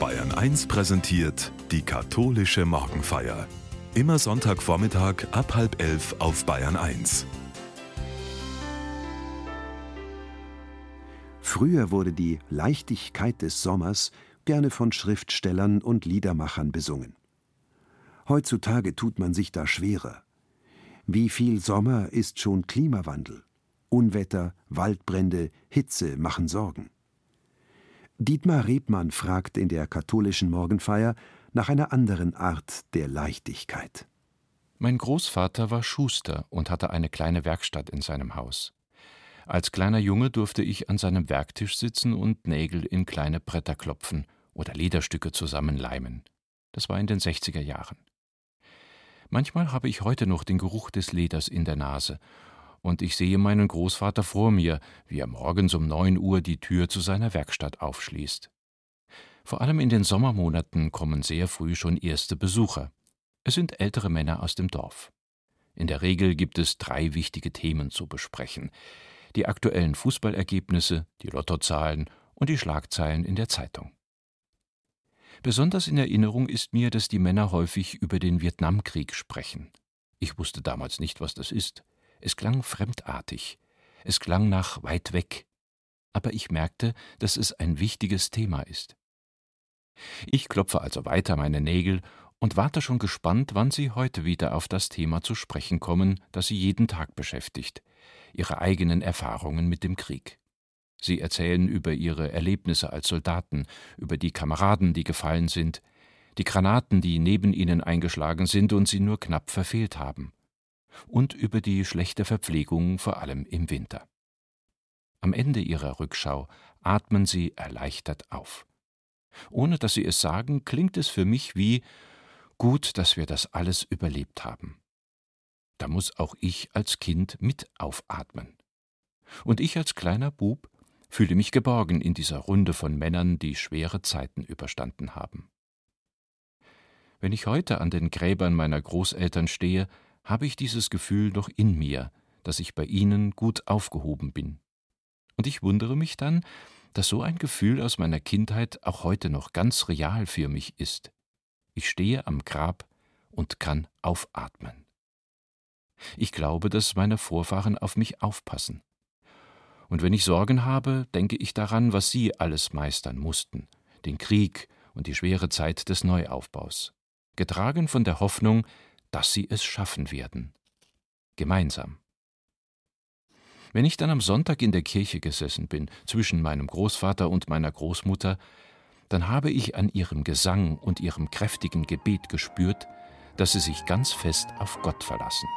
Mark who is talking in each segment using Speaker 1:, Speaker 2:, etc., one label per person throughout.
Speaker 1: Bayern 1 präsentiert die katholische Morgenfeier. Immer Sonntagvormittag ab halb elf auf Bayern 1.
Speaker 2: Früher wurde die Leichtigkeit des Sommers gerne von Schriftstellern und Liedermachern besungen. Heutzutage tut man sich da schwerer. Wie viel Sommer ist schon Klimawandel? Unwetter, Waldbrände, Hitze machen Sorgen. Dietmar Rebmann fragt in der katholischen Morgenfeier nach einer anderen Art der Leichtigkeit.
Speaker 3: Mein Großvater war Schuster und hatte eine kleine Werkstatt in seinem Haus. Als kleiner Junge durfte ich an seinem Werktisch sitzen und Nägel in kleine Bretter klopfen oder Lederstücke zusammenleimen. Das war in den 60er Jahren. Manchmal habe ich heute noch den Geruch des Leders in der Nase und ich sehe meinen Großvater vor mir, wie er morgens um neun Uhr die Tür zu seiner Werkstatt aufschließt. Vor allem in den Sommermonaten kommen sehr früh schon erste Besucher. Es sind ältere Männer aus dem Dorf. In der Regel gibt es drei wichtige Themen zu besprechen. Die aktuellen Fußballergebnisse, die Lottozahlen und die Schlagzeilen in der Zeitung. Besonders in Erinnerung ist mir, dass die Männer häufig über den Vietnamkrieg sprechen. Ich wusste damals nicht, was das ist. Es klang fremdartig, es klang nach weit weg, aber ich merkte, dass es ein wichtiges Thema ist. Ich klopfe also weiter meine Nägel und warte schon gespannt, wann Sie heute wieder auf das Thema zu sprechen kommen, das Sie jeden Tag beschäftigt, Ihre eigenen Erfahrungen mit dem Krieg. Sie erzählen über Ihre Erlebnisse als Soldaten, über die Kameraden, die gefallen sind, die Granaten, die neben Ihnen eingeschlagen sind und Sie nur knapp verfehlt haben und über die schlechte Verpflegung vor allem im Winter. Am Ende ihrer Rückschau atmen sie erleichtert auf. Ohne dass sie es sagen, klingt es für mich wie gut, dass wir das alles überlebt haben. Da muss auch ich als Kind mit aufatmen. Und ich als kleiner Bub fühle mich geborgen in dieser Runde von Männern, die schwere Zeiten überstanden haben. Wenn ich heute an den Gräbern meiner Großeltern stehe, habe ich dieses Gefühl noch in mir, dass ich bei ihnen gut aufgehoben bin. Und ich wundere mich dann, dass so ein Gefühl aus meiner Kindheit auch heute noch ganz real für mich ist. Ich stehe am Grab und kann aufatmen. Ich glaube, dass meine Vorfahren auf mich aufpassen. Und wenn ich Sorgen habe, denke ich daran, was sie alles meistern mussten, den Krieg und die schwere Zeit des Neuaufbaus, getragen von der Hoffnung, dass sie es schaffen werden. Gemeinsam. Wenn ich dann am Sonntag in der Kirche gesessen bin, zwischen meinem Großvater und meiner Großmutter, dann habe ich an ihrem Gesang und ihrem kräftigen Gebet gespürt, dass sie sich ganz fest auf Gott verlassen.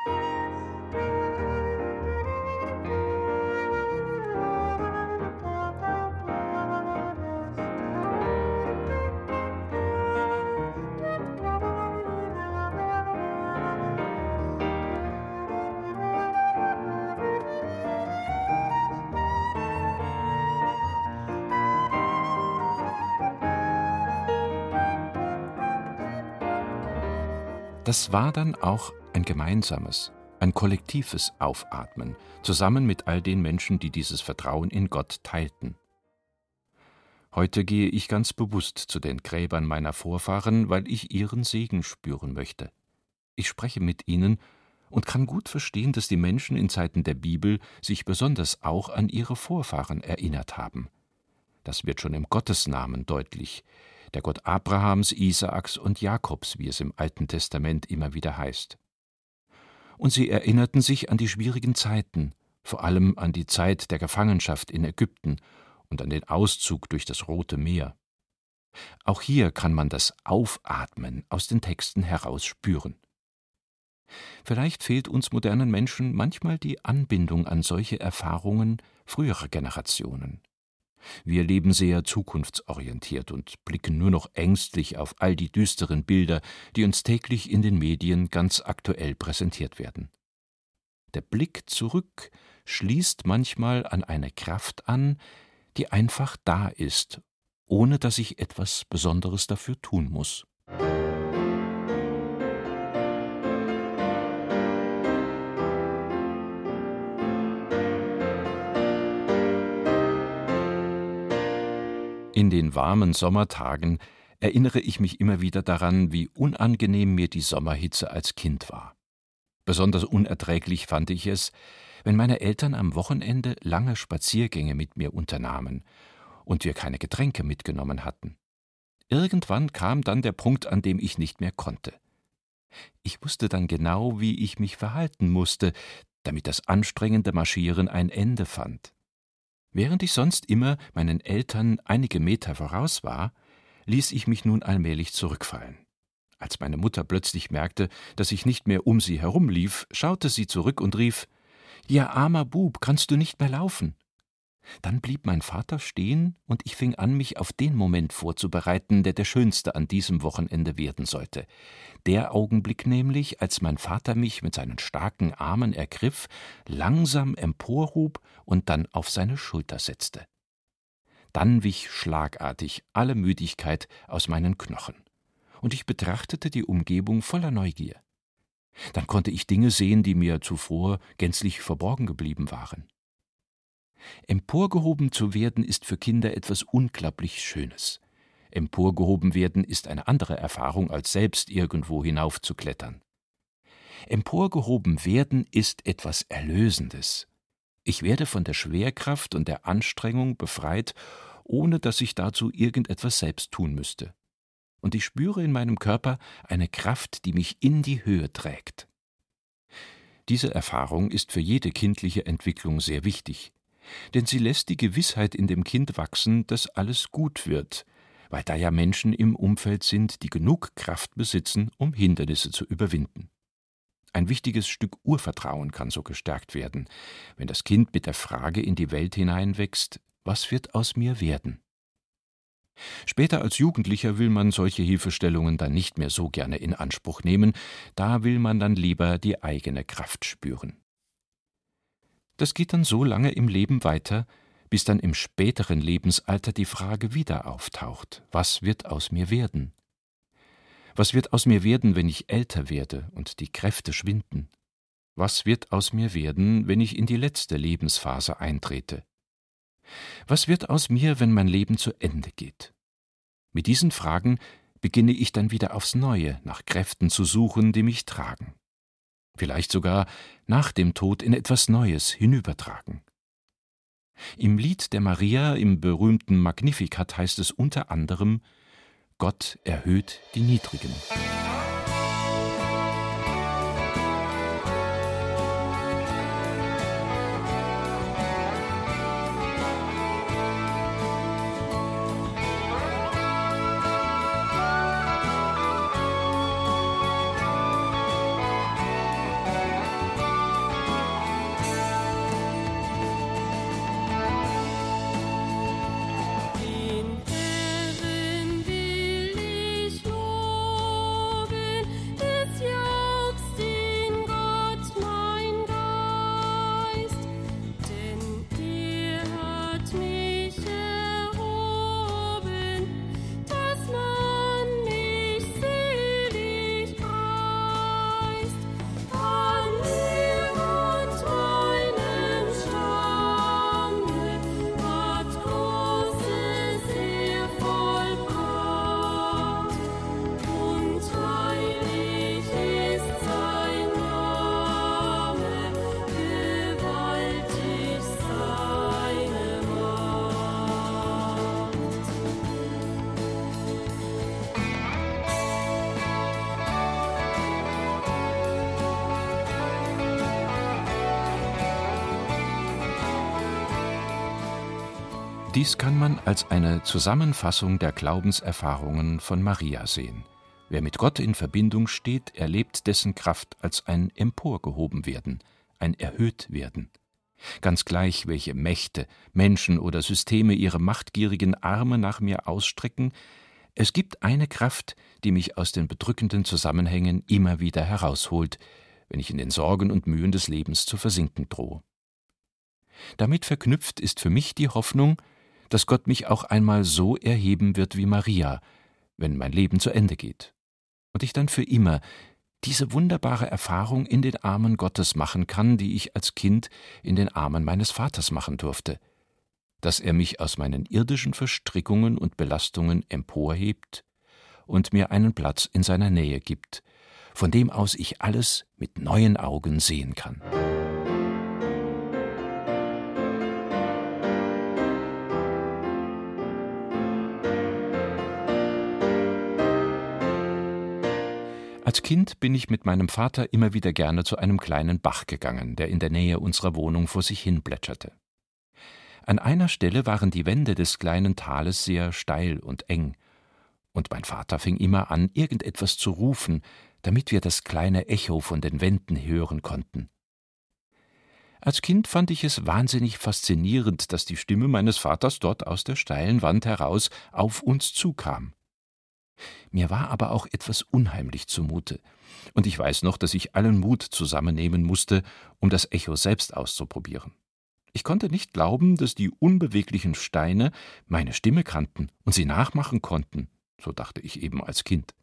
Speaker 3: Das war dann auch ein gemeinsames, ein kollektives Aufatmen, zusammen mit all den Menschen, die dieses Vertrauen in Gott teilten. Heute gehe ich ganz bewusst zu den Gräbern meiner Vorfahren, weil ich ihren Segen spüren möchte. Ich spreche mit ihnen und kann gut verstehen, dass die Menschen in Zeiten der Bibel sich besonders auch an ihre Vorfahren erinnert haben. Das wird schon im Gottesnamen deutlich, der Gott Abrahams, Isaaks und Jakobs, wie es im Alten Testament immer wieder heißt. Und sie erinnerten sich an die schwierigen Zeiten, vor allem an die Zeit der Gefangenschaft in Ägypten und an den Auszug durch das Rote Meer. Auch hier kann man das Aufatmen aus den Texten heraus spüren. Vielleicht fehlt uns modernen Menschen manchmal die Anbindung an solche Erfahrungen früherer Generationen. Wir leben sehr zukunftsorientiert und blicken nur noch ängstlich auf all die düsteren Bilder, die uns täglich in den Medien ganz aktuell präsentiert werden. Der Blick zurück schließt manchmal an eine Kraft an, die einfach da ist, ohne dass ich etwas Besonderes dafür tun muss. In den warmen Sommertagen erinnere ich mich immer wieder daran, wie unangenehm mir die Sommerhitze als Kind war. Besonders unerträglich fand ich es, wenn meine Eltern am Wochenende lange Spaziergänge mit mir unternahmen und wir keine Getränke mitgenommen hatten. Irgendwann kam dann der Punkt, an dem ich nicht mehr konnte. Ich wusste dann genau, wie ich mich verhalten musste, damit das anstrengende Marschieren ein Ende fand. Während ich sonst immer meinen Eltern einige Meter voraus war, ließ ich mich nun allmählich zurückfallen. Als meine Mutter plötzlich merkte, dass ich nicht mehr um sie herumlief, schaute sie zurück und rief Ja, armer Bub, kannst du nicht mehr laufen? Dann blieb mein Vater stehen, und ich fing an, mich auf den Moment vorzubereiten, der der schönste an diesem Wochenende werden sollte. Der Augenblick nämlich, als mein Vater mich mit seinen starken Armen ergriff, langsam emporhob und dann auf seine Schulter setzte. Dann wich schlagartig alle Müdigkeit aus meinen Knochen, und ich betrachtete die Umgebung voller Neugier. Dann konnte ich Dinge sehen, die mir zuvor gänzlich verborgen geblieben waren. Emporgehoben zu werden ist für Kinder etwas unglaublich Schönes. Emporgehoben werden ist eine andere Erfahrung, als selbst irgendwo hinaufzuklettern. Emporgehoben werden ist etwas Erlösendes. Ich werde von der Schwerkraft und der Anstrengung befreit, ohne dass ich dazu irgendetwas selbst tun müsste. Und ich spüre in meinem Körper eine Kraft, die mich in die Höhe trägt. Diese Erfahrung ist für jede kindliche Entwicklung sehr wichtig denn sie lässt die Gewissheit in dem Kind wachsen, dass alles gut wird, weil da ja Menschen im Umfeld sind, die genug Kraft besitzen, um Hindernisse zu überwinden. Ein wichtiges Stück Urvertrauen kann so gestärkt werden, wenn das Kind mit der Frage in die Welt hineinwächst, was wird aus mir werden? Später als Jugendlicher will man solche Hilfestellungen dann nicht mehr so gerne in Anspruch nehmen, da will man dann lieber die eigene Kraft spüren. Das geht dann so lange im Leben weiter, bis dann im späteren Lebensalter die Frage wieder auftaucht, was wird aus mir werden? Was wird aus mir werden, wenn ich älter werde und die Kräfte schwinden? Was wird aus mir werden, wenn ich in die letzte Lebensphase eintrete? Was wird aus mir, wenn mein Leben zu Ende geht? Mit diesen Fragen beginne ich dann wieder aufs Neue nach Kräften zu suchen, die mich tragen vielleicht sogar nach dem Tod in etwas Neues hinübertragen. Im Lied der Maria im berühmten Magnificat heißt es unter anderem Gott erhöht die Niedrigen. Dies kann man als eine Zusammenfassung der Glaubenserfahrungen von Maria sehen. Wer mit Gott in Verbindung steht, erlebt dessen Kraft als ein Emporgehobenwerden, ein Erhöhtwerden. Ganz gleich, welche Mächte, Menschen oder Systeme ihre machtgierigen Arme nach mir ausstrecken, es gibt eine Kraft, die mich aus den bedrückenden Zusammenhängen immer wieder herausholt, wenn ich in den Sorgen und Mühen des Lebens zu versinken drohe. Damit verknüpft ist für mich die Hoffnung, dass Gott mich auch einmal so erheben wird wie Maria, wenn mein Leben zu Ende geht, und ich dann für immer diese wunderbare Erfahrung in den Armen Gottes machen kann, die ich als Kind in den Armen meines Vaters machen durfte, dass er mich aus meinen irdischen Verstrickungen und Belastungen emporhebt und mir einen Platz in seiner Nähe gibt, von dem aus ich alles mit neuen Augen sehen kann. Als Kind bin ich mit meinem Vater immer wieder gerne zu einem kleinen Bach gegangen, der in der Nähe unserer Wohnung vor sich hin plätscherte. An einer Stelle waren die Wände des kleinen Tales sehr steil und eng, und mein Vater fing immer an, irgendetwas zu rufen, damit wir das kleine Echo von den Wänden hören konnten. Als Kind fand ich es wahnsinnig faszinierend, dass die Stimme meines Vaters dort aus der steilen Wand heraus auf uns zukam. Mir war aber auch etwas unheimlich zumute, und ich weiß noch, dass ich allen Mut zusammennehmen musste, um das Echo selbst auszuprobieren. Ich konnte nicht glauben, dass die unbeweglichen Steine meine Stimme kannten und sie nachmachen konnten, so dachte ich eben als Kind.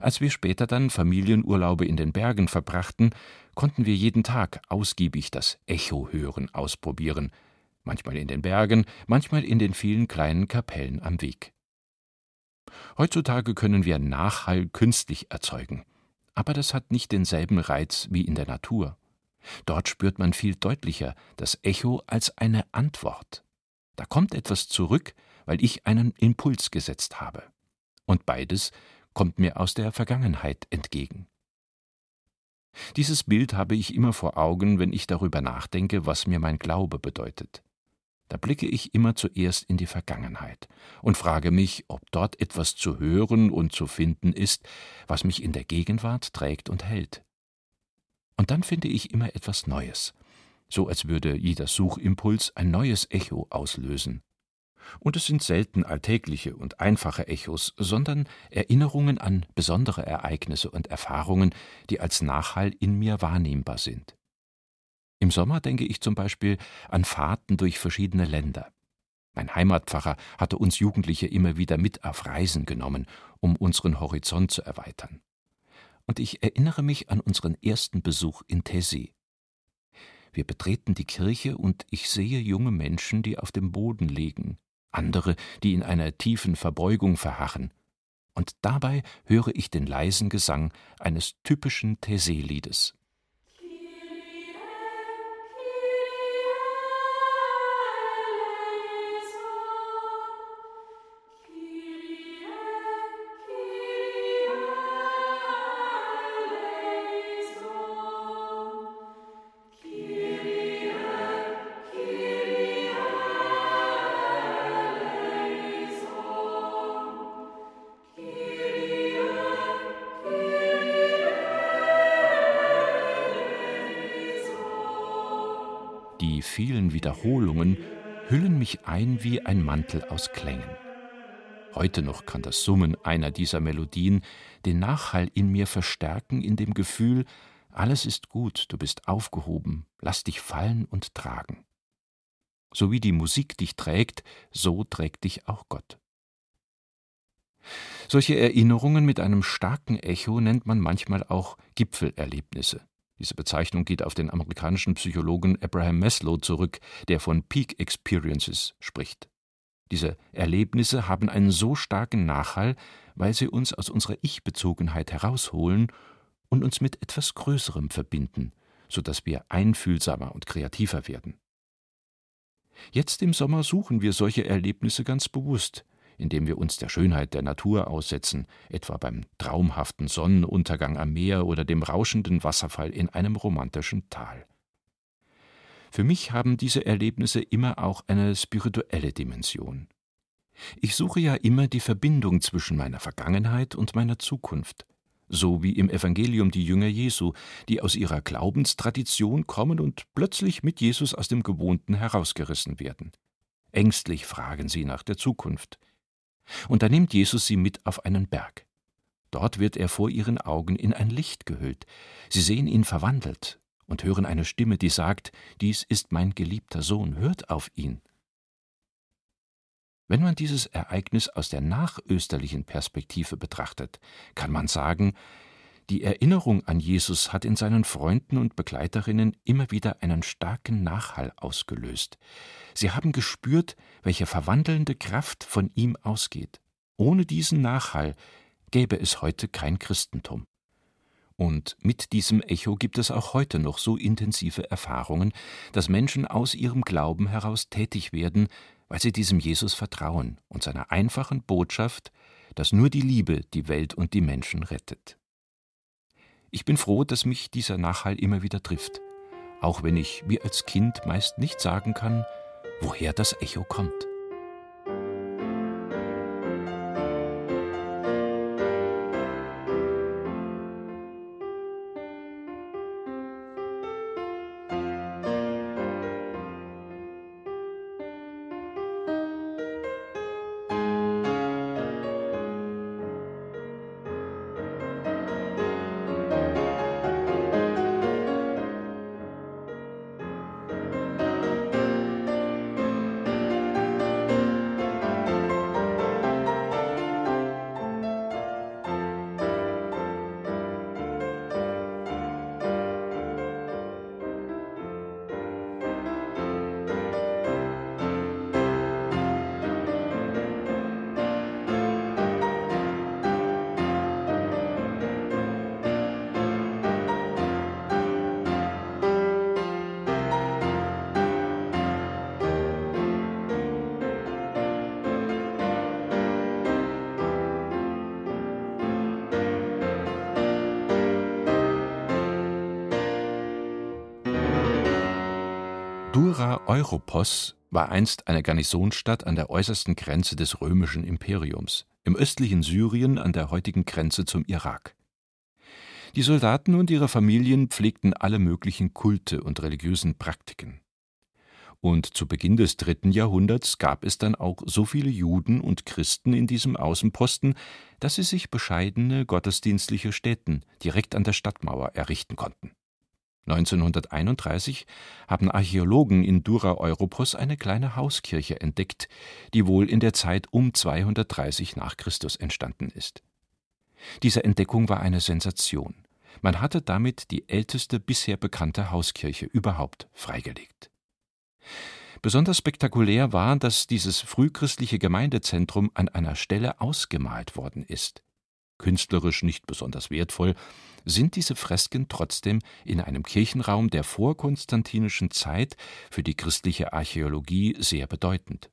Speaker 3: Als wir später dann Familienurlaube in den Bergen verbrachten, konnten wir jeden Tag ausgiebig das Echo hören ausprobieren, manchmal in den Bergen, manchmal in den vielen kleinen Kapellen am Weg. Heutzutage können wir Nachhall künstlich erzeugen, aber das hat nicht denselben Reiz wie in der Natur. Dort spürt man viel deutlicher das Echo als eine Antwort. Da kommt etwas zurück, weil ich einen Impuls gesetzt habe. Und beides kommt mir aus der Vergangenheit entgegen. Dieses Bild habe ich immer vor Augen, wenn ich darüber nachdenke, was mir mein Glaube bedeutet. Da blicke ich immer zuerst in die Vergangenheit und frage mich, ob dort etwas zu hören und zu finden ist, was mich in der Gegenwart trägt und hält. Und dann finde ich immer etwas Neues, so als würde jeder Suchimpuls ein neues Echo auslösen. Und es sind selten alltägliche und einfache Echos, sondern Erinnerungen an besondere Ereignisse und Erfahrungen, die als Nachhall in mir wahrnehmbar sind. Im Sommer denke ich zum Beispiel an Fahrten durch verschiedene Länder. Mein Heimatpfarrer hatte uns Jugendliche immer wieder mit auf Reisen genommen, um unseren Horizont zu erweitern. Und ich erinnere mich an unseren ersten Besuch in Tessé. Wir betreten die Kirche und ich sehe junge Menschen, die auf dem Boden liegen, andere, die in einer tiefen Verbeugung verharren, und dabei höre ich den leisen Gesang eines typischen Tessé-Liedes. Wiederholungen hüllen mich ein wie ein Mantel aus Klängen. Heute noch kann das Summen einer dieser Melodien den Nachhall in mir verstärken in dem Gefühl, alles ist gut, du bist aufgehoben, lass dich fallen und tragen. So wie die Musik dich trägt, so trägt dich auch Gott. Solche Erinnerungen mit einem starken Echo nennt man manchmal auch Gipfelerlebnisse. Diese Bezeichnung geht auf den amerikanischen Psychologen Abraham Maslow zurück, der von Peak Experiences spricht. Diese Erlebnisse haben einen so starken Nachhall, weil sie uns aus unserer Ich-Bezogenheit herausholen und uns mit etwas Größerem verbinden, so dass wir einfühlsamer und kreativer werden. Jetzt im Sommer suchen wir solche Erlebnisse ganz bewusst, indem wir uns der Schönheit der Natur aussetzen, etwa beim traumhaften Sonnenuntergang am Meer oder dem rauschenden Wasserfall in einem romantischen Tal. Für mich haben diese Erlebnisse immer auch eine spirituelle Dimension. Ich suche ja immer die Verbindung zwischen meiner Vergangenheit und meiner Zukunft, so wie im Evangelium die Jünger Jesu, die aus ihrer Glaubenstradition kommen und plötzlich mit Jesus aus dem Gewohnten herausgerissen werden. Ängstlich fragen sie nach der Zukunft. Und da nimmt Jesus sie mit auf einen Berg. Dort wird er vor ihren Augen in ein Licht gehüllt. Sie sehen ihn verwandelt und hören eine Stimme, die sagt, dies ist mein geliebter Sohn, hört auf ihn. Wenn man dieses Ereignis aus der nachösterlichen Perspektive betrachtet, kann man sagen, die Erinnerung an Jesus hat in seinen Freunden und Begleiterinnen immer wieder einen starken Nachhall ausgelöst. Sie haben gespürt, welche verwandelnde Kraft von ihm ausgeht, Ohne diesen Nachhall gäbe es heute kein Christentum. Und mit diesem Echo gibt es auch heute noch so intensive Erfahrungen, dass Menschen aus ihrem Glauben heraus tätig werden, weil sie diesem Jesus vertrauen und seiner einfachen Botschaft, dass nur die Liebe die Welt und die Menschen rettet. Ich bin froh, dass mich dieser Nachhall immer wieder trifft, auch wenn ich wie als Kind meist nicht sagen kann, woher das Echo kommt. Dura Europos war einst eine Garnisonsstadt an der äußersten Grenze des römischen Imperiums, im östlichen Syrien an der heutigen Grenze zum Irak. Die Soldaten und ihre Familien pflegten alle möglichen Kulte und religiösen Praktiken. Und zu Beginn des dritten Jahrhunderts gab es dann auch so viele Juden und Christen in diesem Außenposten, dass sie sich bescheidene gottesdienstliche Stätten direkt an der Stadtmauer errichten konnten 1931 haben Archäologen in Dura Europos eine kleine Hauskirche entdeckt, die wohl in der Zeit um 230 nach Christus entstanden ist. Diese Entdeckung war eine Sensation. Man hatte damit die älteste bisher bekannte Hauskirche überhaupt freigelegt. Besonders spektakulär war, dass dieses frühchristliche Gemeindezentrum an einer Stelle ausgemalt worden ist künstlerisch nicht besonders wertvoll, sind diese Fresken trotzdem in einem Kirchenraum der vorkonstantinischen Zeit für die christliche Archäologie sehr bedeutend.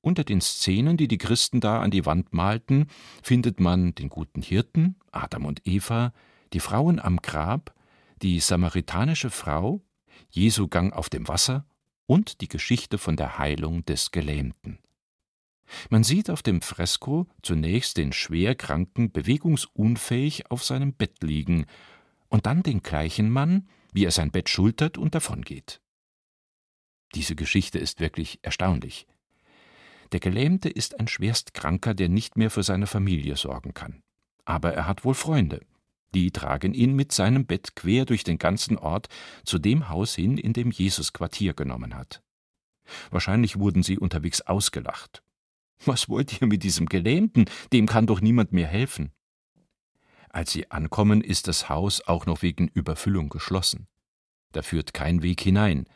Speaker 3: Unter den Szenen, die die Christen da an die Wand malten, findet man den guten Hirten, Adam und Eva, die Frauen am Grab, die samaritanische Frau, Jesu Gang auf dem Wasser und die Geschichte von der Heilung des Gelähmten. Man sieht auf dem Fresko zunächst den Schwerkranken bewegungsunfähig auf seinem Bett liegen und dann den gleichen Mann, wie er sein Bett schultert und davongeht. Diese Geschichte ist wirklich erstaunlich. Der Gelähmte ist ein Schwerstkranker, der nicht mehr für seine Familie sorgen kann. Aber er hat wohl Freunde. Die tragen ihn mit seinem Bett quer durch den ganzen Ort zu dem Haus hin, in dem Jesus Quartier genommen hat. Wahrscheinlich wurden sie unterwegs ausgelacht. Was wollt ihr mit diesem Gelähmten? Dem kann doch niemand mehr helfen. Als sie ankommen, ist das Haus auch noch wegen Überfüllung geschlossen. Da führt kein Weg hinein.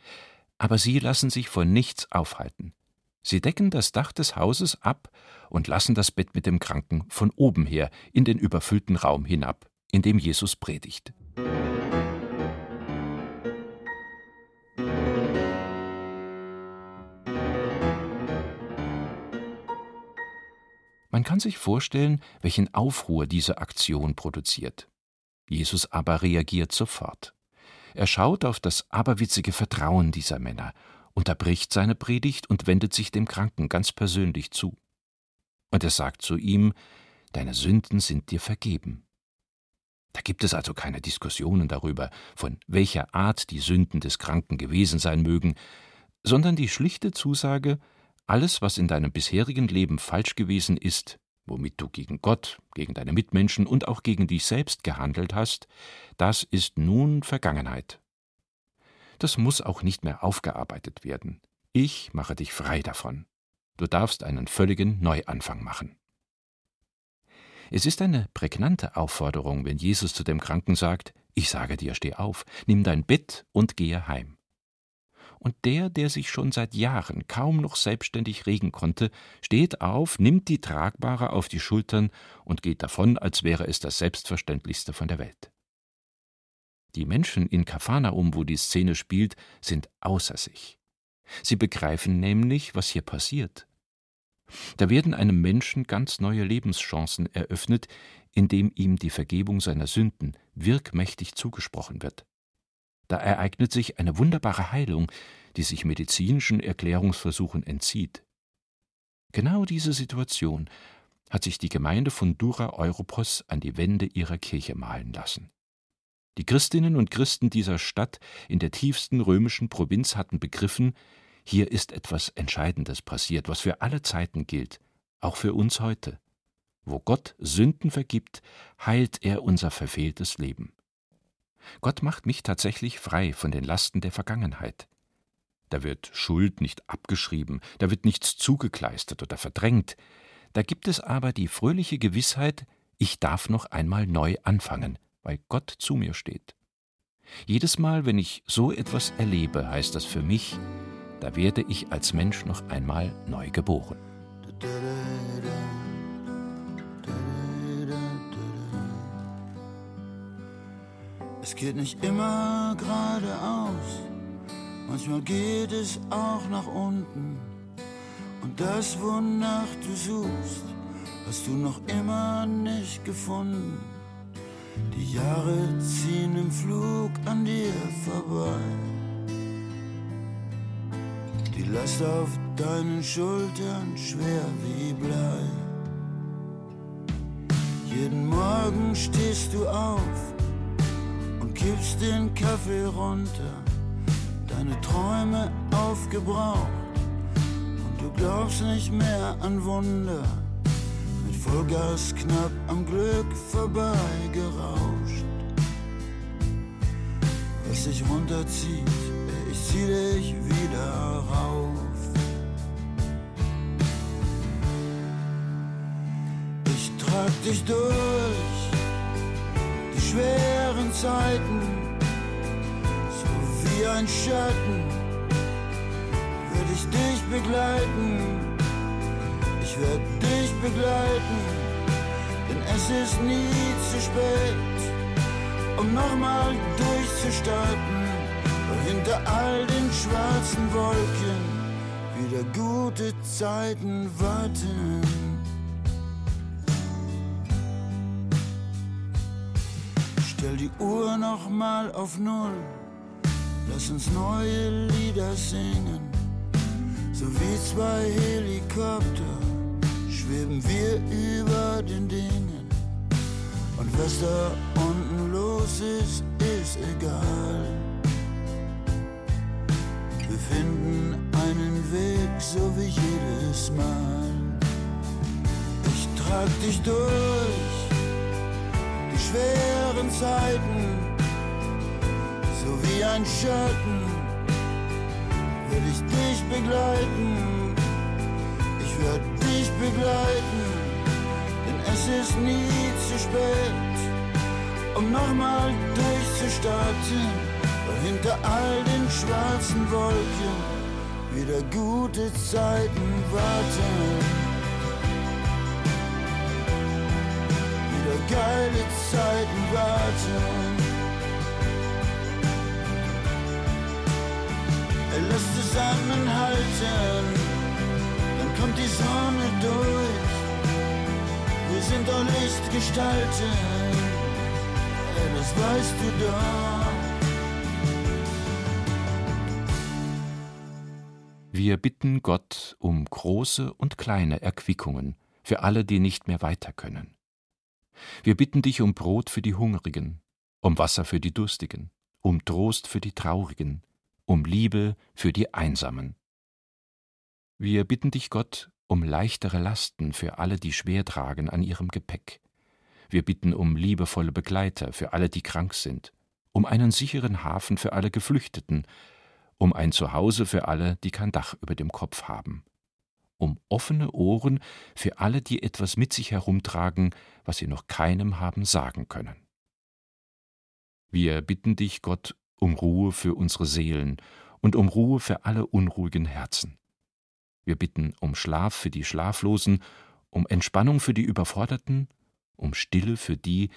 Speaker 3: Aber sie lassen sich von nichts aufhalten. Sie decken das Dach des Hauses ab und lassen das Bett mit dem Kranken von oben her in den überfüllten Raum hinab, in dem Jesus predigt. Man kann sich vorstellen, welchen Aufruhr diese Aktion produziert. Jesus aber reagiert sofort. Er schaut auf das aberwitzige Vertrauen dieser Männer, unterbricht seine Predigt und wendet sich dem Kranken ganz persönlich zu. Und er sagt zu ihm, Deine Sünden sind dir vergeben. Da gibt es also keine Diskussionen darüber, von welcher Art die Sünden des Kranken gewesen sein mögen, sondern die schlichte Zusage, alles, was in deinem bisherigen Leben falsch gewesen ist, womit du gegen Gott, gegen deine Mitmenschen und auch gegen dich selbst gehandelt hast, das ist nun Vergangenheit. Das muss auch nicht mehr aufgearbeitet werden. Ich mache dich frei davon. Du darfst einen völligen Neuanfang machen. Es ist eine prägnante Aufforderung, wenn Jesus zu dem Kranken sagt, ich sage dir, steh auf, nimm dein Bett und gehe heim. Und der, der sich schon seit Jahren kaum noch selbstständig regen konnte, steht auf, nimmt die Tragbare auf die Schultern und geht davon, als wäre es das Selbstverständlichste von der Welt. Die Menschen in Kafanaum, wo die Szene spielt, sind außer sich. Sie begreifen nämlich, was hier passiert. Da werden einem Menschen ganz neue Lebenschancen eröffnet, indem ihm die Vergebung seiner Sünden wirkmächtig zugesprochen wird. Da ereignet sich eine wunderbare Heilung, die sich medizinischen Erklärungsversuchen entzieht. Genau diese Situation hat sich die Gemeinde von Dura Europos an die Wände ihrer Kirche malen lassen. Die Christinnen und Christen dieser Stadt in der tiefsten römischen Provinz hatten begriffen, hier ist etwas Entscheidendes passiert, was für alle Zeiten gilt, auch für uns heute. Wo Gott Sünden vergibt, heilt er unser verfehltes Leben. Gott macht mich tatsächlich frei von den Lasten der Vergangenheit. Da wird Schuld nicht abgeschrieben, da wird nichts zugekleistert oder verdrängt, da gibt es aber die fröhliche Gewissheit, ich darf noch einmal neu anfangen, weil Gott zu mir steht. Jedes Mal, wenn ich so etwas erlebe, heißt das für mich, da werde ich als Mensch noch einmal neu geboren.
Speaker 4: Es geht nicht immer geradeaus, manchmal geht es auch nach unten. Und das, wonach du suchst, hast du noch immer nicht gefunden. Die Jahre ziehen im Flug an dir vorbei. Die Last auf deinen Schultern schwer wie Blei. Jeden Morgen stehst du auf kippst den Kaffee runter. Deine Träume aufgebraucht und du glaubst nicht mehr an Wunder. Mit Vollgas knapp am Glück vorbeigerauscht. Was sich runterzieht ich zieh dich wieder rauf. Ich trag dich durch die schweren Zeiten, so wie ein Schatten, werd ich dich begleiten. Ich werd dich begleiten, denn es ist nie zu spät, um nochmal durchzustarten hinter all den schwarzen Wolken wieder gute Zeiten warten. Stell die Uhr noch mal auf Null, lass uns neue Lieder singen. So wie zwei Helikopter schweben wir über den Dingen. Und was da unten los ist, ist egal. Wir finden einen Weg, so wie jedes Mal. Ich trag dich durch schweren Zeiten, so wie ein Schatten will ich dich begleiten. Ich werde dich begleiten, denn es ist nie zu spät, um nochmal durchzustarten hinter all den schwarzen Wolken wieder gute Zeiten warten. Geile Zeiten warten. Lass zusammenhalten, dann kommt die Sonne durch. Wir sind doch Lichtgestalten, das weißt du doch.
Speaker 3: Wir bitten Gott um große und kleine Erquickungen für alle, die nicht mehr weiter können. Wir bitten dich um Brot für die Hungrigen, um Wasser für die Durstigen, um Trost für die Traurigen, um Liebe für die Einsamen. Wir bitten dich, Gott, um leichtere Lasten für alle, die schwer tragen an ihrem Gepäck. Wir bitten um liebevolle Begleiter für alle, die krank sind, um einen sicheren Hafen für alle Geflüchteten, um ein Zuhause für alle, die kein Dach über dem Kopf haben, um offene Ohren für alle, die etwas mit sich herumtragen, was sie noch keinem haben sagen können. Wir bitten dich, Gott, um Ruhe für unsere Seelen und um Ruhe für alle unruhigen Herzen. Wir bitten um Schlaf für die Schlaflosen, um Entspannung für die Überforderten, um Stille für die,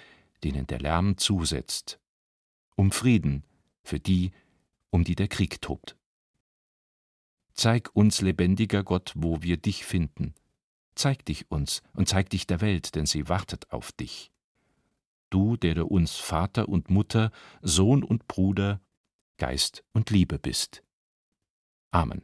Speaker 3: denen der Lärm zusetzt, um Frieden für die, um die der Krieg tobt. Zeig uns, lebendiger Gott, wo wir dich finden. Zeig dich uns und zeig dich der Welt, denn sie wartet auf dich. Du, der du uns Vater und Mutter, Sohn und Bruder, Geist und Liebe bist. Amen.